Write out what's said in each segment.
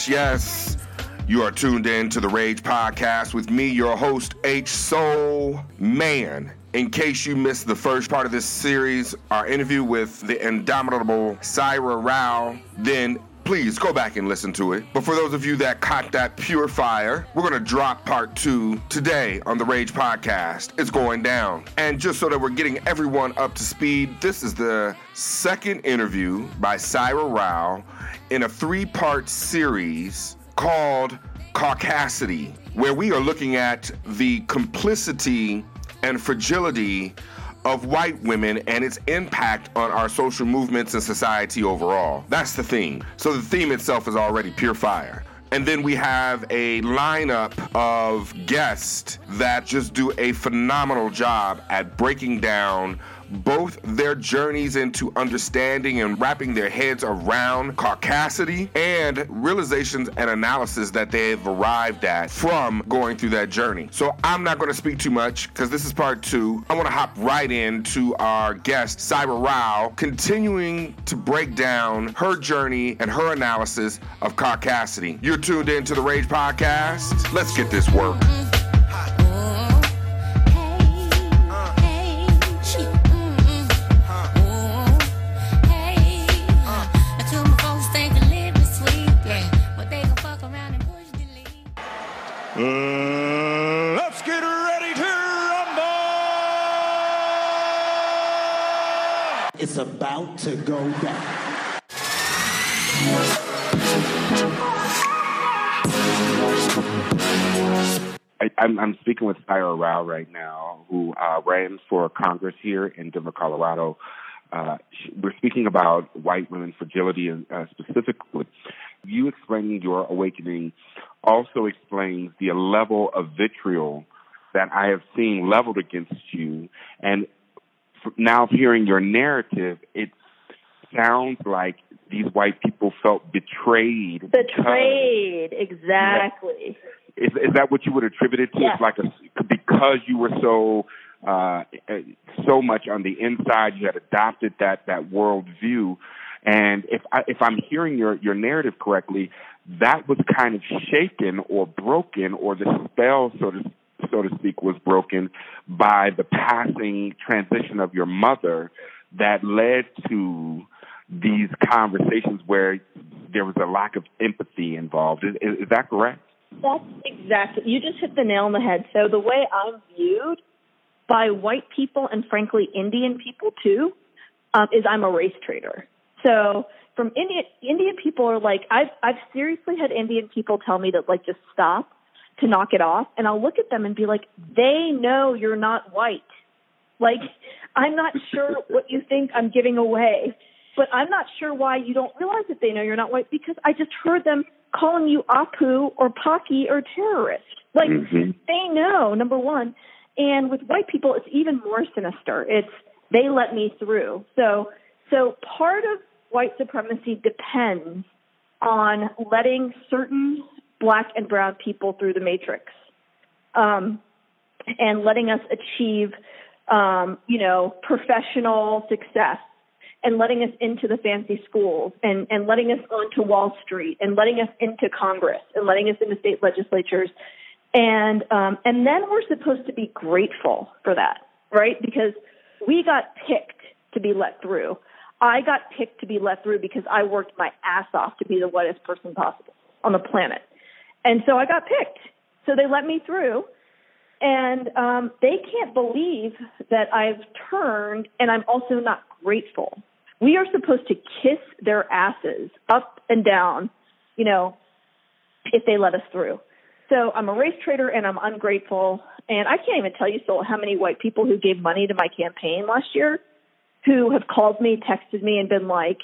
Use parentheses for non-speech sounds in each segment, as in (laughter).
Yes, yes. You are tuned in to the Rage Podcast with me, your host, H Soul Man. In case you missed the first part of this series, our interview with the indomitable Saira Rao, then please go back and listen to it. But for those of you that caught that pure fire, we're going to drop part two today on the Rage Podcast. It's going down. And just so that we're getting everyone up to speed, this is the second interview by Saira Rao in a three part series called Caucasity, where we are looking at the complicity and fragility of white women and its impact on our social movements and society overall. That's the theme. So the theme itself is already pure fire. And then we have a lineup of guests that just do a phenomenal job at breaking down both their journeys into understanding and wrapping their heads around caucasity and realizations and analysis that they've arrived at from going through that journey. So I'm not going to speak too much because this is part two. I want to hop right into our guest, Saira Rao, continuing to break down her journey and her analysis of caucasity. You're tuned in to the Rage Podcast. Let's get this work. About to go down. I, I'm, I'm speaking with Saira Rao right now, who uh, ran for Congress here in Denver, Colorado. Uh, we're speaking about white women's fragility, uh, specifically, you explaining your awakening also explains the level of vitriol that I have seen leveled against you. And now, hearing your narrative, it sounds like these white people felt betrayed. Betrayed, exactly. is is that what you would attribute it to? Yes. It's like a because you were so uh, so much on the inside, you had adopted that that world view. And if I, if I'm hearing your your narrative correctly, that was kind of shaken or broken, or the spell, so to so to speak, was broken by the passing transition of your mother that led to these conversations where there was a lack of empathy involved. Is, is, that correct? That's exactly. You just hit the nail on the head. So the way I'm viewed by white people and frankly Indian people too um, is I'm a race traitor. So from Indian Indian people are like I've I've seriously had Indian people tell me to like just stop to knock it off, and I'll look at them and be like, they know you're not white. Like I'm not sure (laughs) what you think I'm giving away, but I'm not sure why you don't realize that they know you're not white because I just heard them calling you Apu or Paki or terrorist. Like Mhm. they know number one, and with white people it's even more sinister. It's they let me through. So so part of white supremacy depends on letting certain black and brown people through the matrix. Um, and letting us achieve, um, you know, professional success and letting us into the fancy schools and, and letting us onto Wall Street and letting us into Congress and letting us into state legislatures. And, um, and then we're supposed to be grateful for that, right? Because we got picked to be let through. I got picked to be let through because I worked my ass off to be the whitest person possible on the planet. And so I got picked. So they let me through and um, they can't believe that I've turned, and I'm also not grateful. We are supposed to kiss their asses up and down, you know, if they let us through. So I'm a race traitor and I'm ungrateful. And I can't even tell you, so how many white people who gave money to my campaign last year who have called me, texted me, and been like,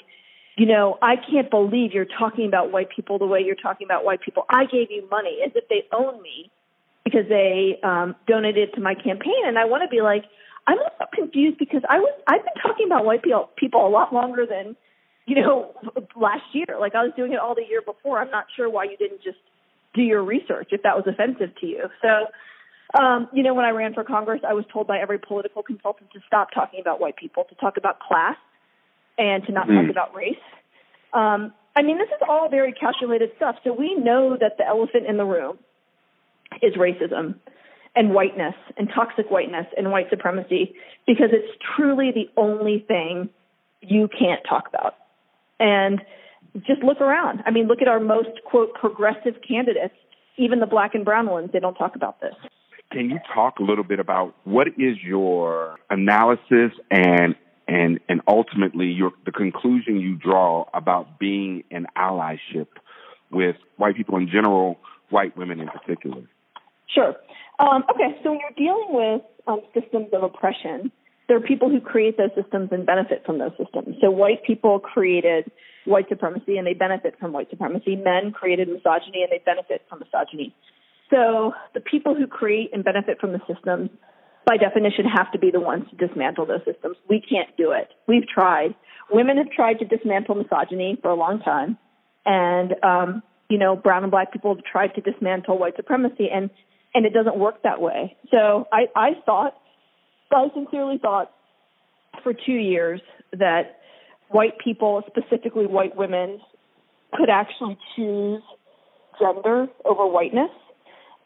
you know, I can't believe you're talking about white people the way you're talking about white people. I gave you money as if they own me because they um, donated to my campaign, and I want to be like, I'm also confused because I was I've been talking about white people people a lot longer than you know (laughs) last year. Like I was doing it all the year before. I'm not sure why you didn't just do your research if that was offensive to you. So. Um, you know, when I ran for Congress, I was told by every political consultant to stop talking about white people, to talk about class, and to not Mm. talk about race. Um, I mean, this is all very calculated stuff. So we know that the elephant in the room is racism and whiteness and toxic whiteness and white supremacy because it's truly the only thing you can't talk about. And just look around. I mean, look at our most, quote, progressive candidates, even the black and brown ones, they don't talk about this. Can you talk a little bit about what is your analysis and and and ultimately your the conclusion you draw about being an allyship with white people in general, white women in particular? Sure. Um, okay, so when you're dealing with um, systems of oppression, there are people who create those systems and benefit from those systems. So white people created white supremacy and they benefit from white supremacy. Men created misogyny and they benefit from misogyny. So the people who create and benefit from the systems by definition, have to be the ones to dismantle those systems. We can't do it. We've tried. Women have tried to dismantle misogyny for a long time, and um, you know, brown and black people have tried to dismantle white supremacy, and and it doesn't work that way. So I I thought, I sincerely thought, for two years that white people, specifically white women, could actually choose gender over whiteness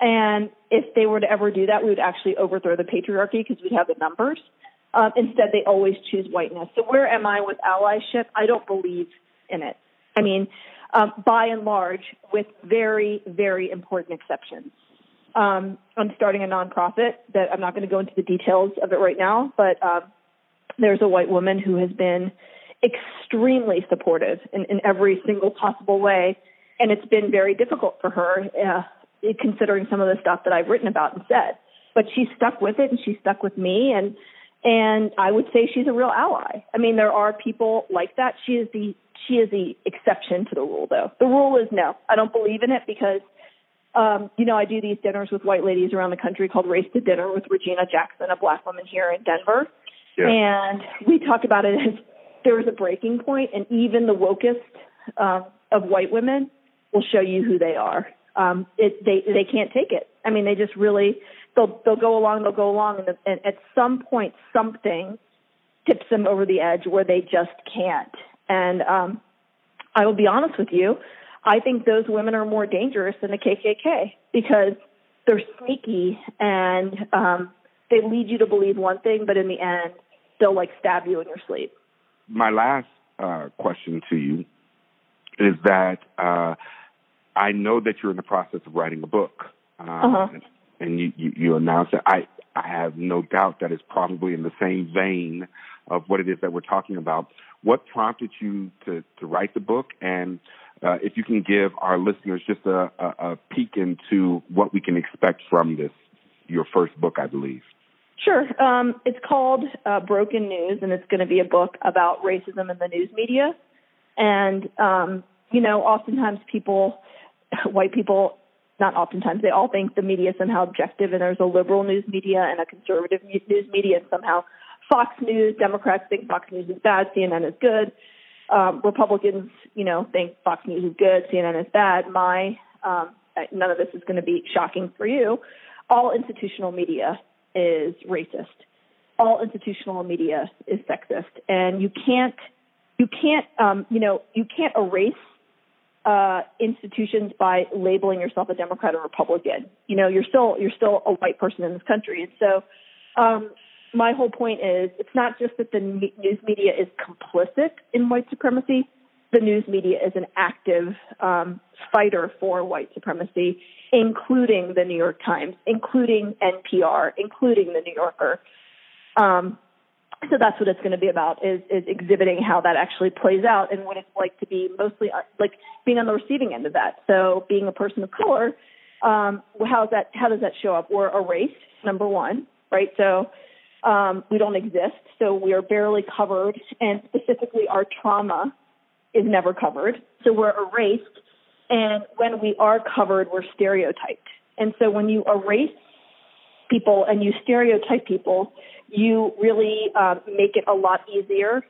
and if they were to ever do that, we would actually overthrow the patriarchy because we'd have the numbers. Um, instead, they always choose whiteness. So where am I with allyship? I don't believe in it. I mean, um, by and large, with very, very important exceptions. Um, I'm starting a nonprofit that I'm not going to go into the details of it right now, but um, there's a white woman who has been extremely supportive in, in every single possible way, and it's been very difficult for her. Uh, considering some of the stuff that I've written about and said. But she stuck with it and she stuck with me and and I would say she's a real ally. I mean, there are people like that. She is the she is the exception to the rule though. The rule is no. I don't believe in it because um, you know, I do these dinners with white ladies around the country called Race to Dinner with Regina Jackson, a black woman here in Denver. Yeah. And we talk about it as there is a breaking point and even the wokest um, of white women will show you who they are um, it, they they can't take it. I mean, they just really they'll they'll go along, they'll go along, and, and at some point something tips them over the edge where they just can't. And um, I will be honest with you, I think those women are more dangerous than the KKK because they're sneaky and um, they lead you to believe one thing, but in the end, they'll like stab you in your sleep. My last uh, question to you is that. Uh, I know that you're in the process of writing a book, um, uh-huh. and you, you, you announced that. I I have no doubt that it's probably in the same vein of what it is that we're talking about. What prompted you to to write the book, and uh, if you can give our listeners just a, a, a peek into what we can expect from this, your first book, I believe. Sure. Um, it's called uh, Broken News, and it's going to be a book about racism in the news media. And um, you know, oftentimes people (laughs) white people, not oftentimes, they all think the media is somehow objective and there's a liberal news media and a conservative news media and somehow Fox News, Democrats think Fox News is bad, CNN is good. Um, Republicans, you know, think Fox News is good, CNN is bad. My, um, none of this is going to be shocking for you. All institutional media is racist. All institutional media is sexist, and you can't, you can't, um, you know, you can't erase uh, institutions by labeling yourself a Democrat or Republican. You know, you're still you're still a white person in this country, and so um, my whole point is it's not just that the news media is complicit in white supremacy. The news media is an active um, fighter for white supremacy, including the New York Times, including NPR, including the New Yorker. Um, so that's what it's going to be about is is exhibiting how that actually plays out and what it's like to be mostly like being on the receiving end of that. So being a person of color um how that how does that show up? We're erased number one right? So um we don't exist so we are barely covered and specifically our trauma is never covered. So we're erased and when we are covered we're stereotyped. And so when you erase people and you stereotype people, you really uh, make it a lot easier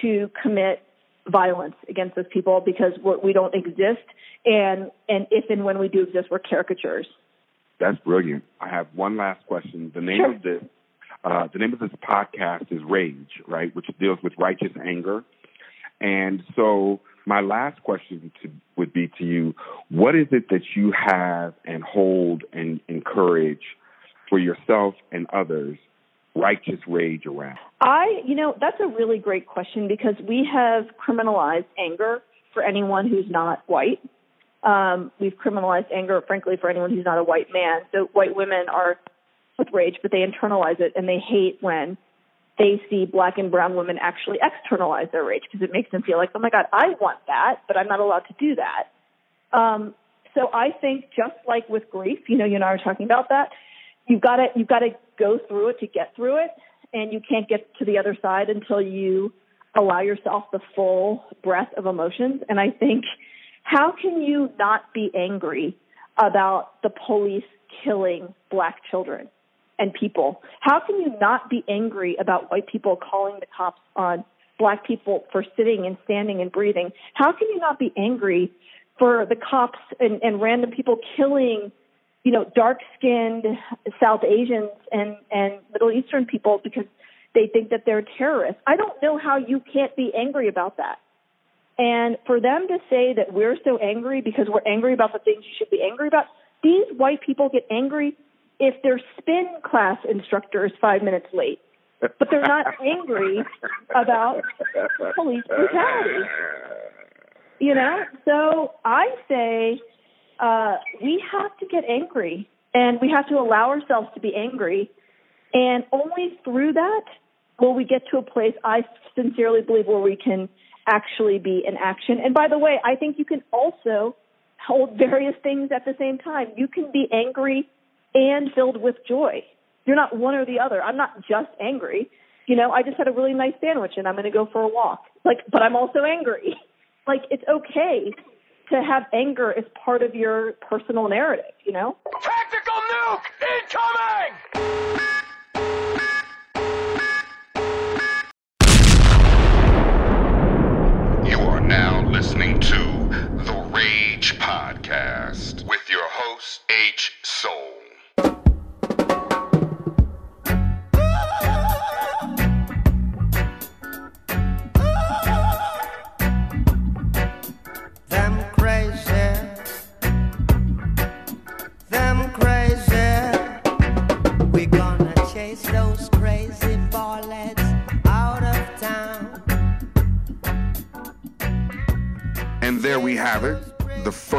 to commit violence against those people because we're, we do not exist, and and if and when we do exist, we're caricatures. That's brilliant. I have one last question. The name sure. of this, uh, the name of this podcast is Rage, right, which deals with righteous anger, and so my last question to, would be to you: What is it that you have and hold and encourage for yourself and others righteous rage around? I, you know, that's a really great question because we have criminalized anger for anyone who's not white. Um, we've criminalized anger, frankly, for anyone who's not a white man. So white women are with rage, but they internalize it and they hate when they see black and brown women actually externalize their rage because it makes them feel like, oh my God, I want that, but I'm not allowed to do that. Um, so I think just like with grief, you know, you and I were talking about that. You've got to you've got to go through it to get through it, and you can't get to the other side until you allow yourself the full breadth of emotions. And I think, how can you not be angry about the police killing black children and people? How can you not be angry about white people calling the cops on black people for sitting and standing and breathing? How can you not be angry for the cops and, and random people killing, you know, dark skinned South Asians and, and Middle Eastern people because they think that they're terrorists. I don't know how you can't be angry about that. And for them to say that we're so angry because we're angry about the things you should be angry about, these white people get angry if their spin class instructor is five minutes late. But they're not (laughs) angry about police brutality. You know? So I say uh, we have to get angry and we have to allow ourselves to be angry. And only through that will we get to a place I sincerely believe where we can actually be in action. And by the way, I think you can also hold various things at the same time. You can be angry and filled with joy. You're not one or the other. I'm not just angry. You know, I just had a really nice sandwich and I'm going to go for a walk. Like, but I'm also angry. (laughs) Like, it's okay to have anger as part of your personal narrative, you know? Tactical nuke incoming! You are now listening to the Rage Podcast with your host, H Soul.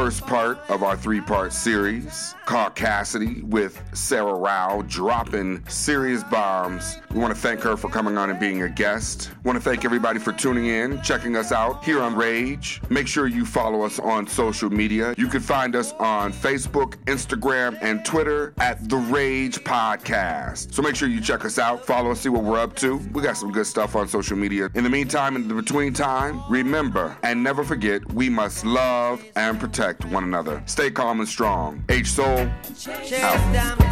First part of our three part series called Caucasity with Saira Rao dropping serious bombs. We want to thank her for coming on and being a guest. want to thank everybody for tuning in, checking us out here on Rage. Make sure you follow us on social media. You can find us on Facebook, Instagram, and Twitter at The Rage Podcast. So make sure you check us out, follow us, see what we're up to. We got some good stuff on social media. In the meantime, in the between time, remember and never forget we must love and protect one another. Stay calm and strong. H Soul. Chase out.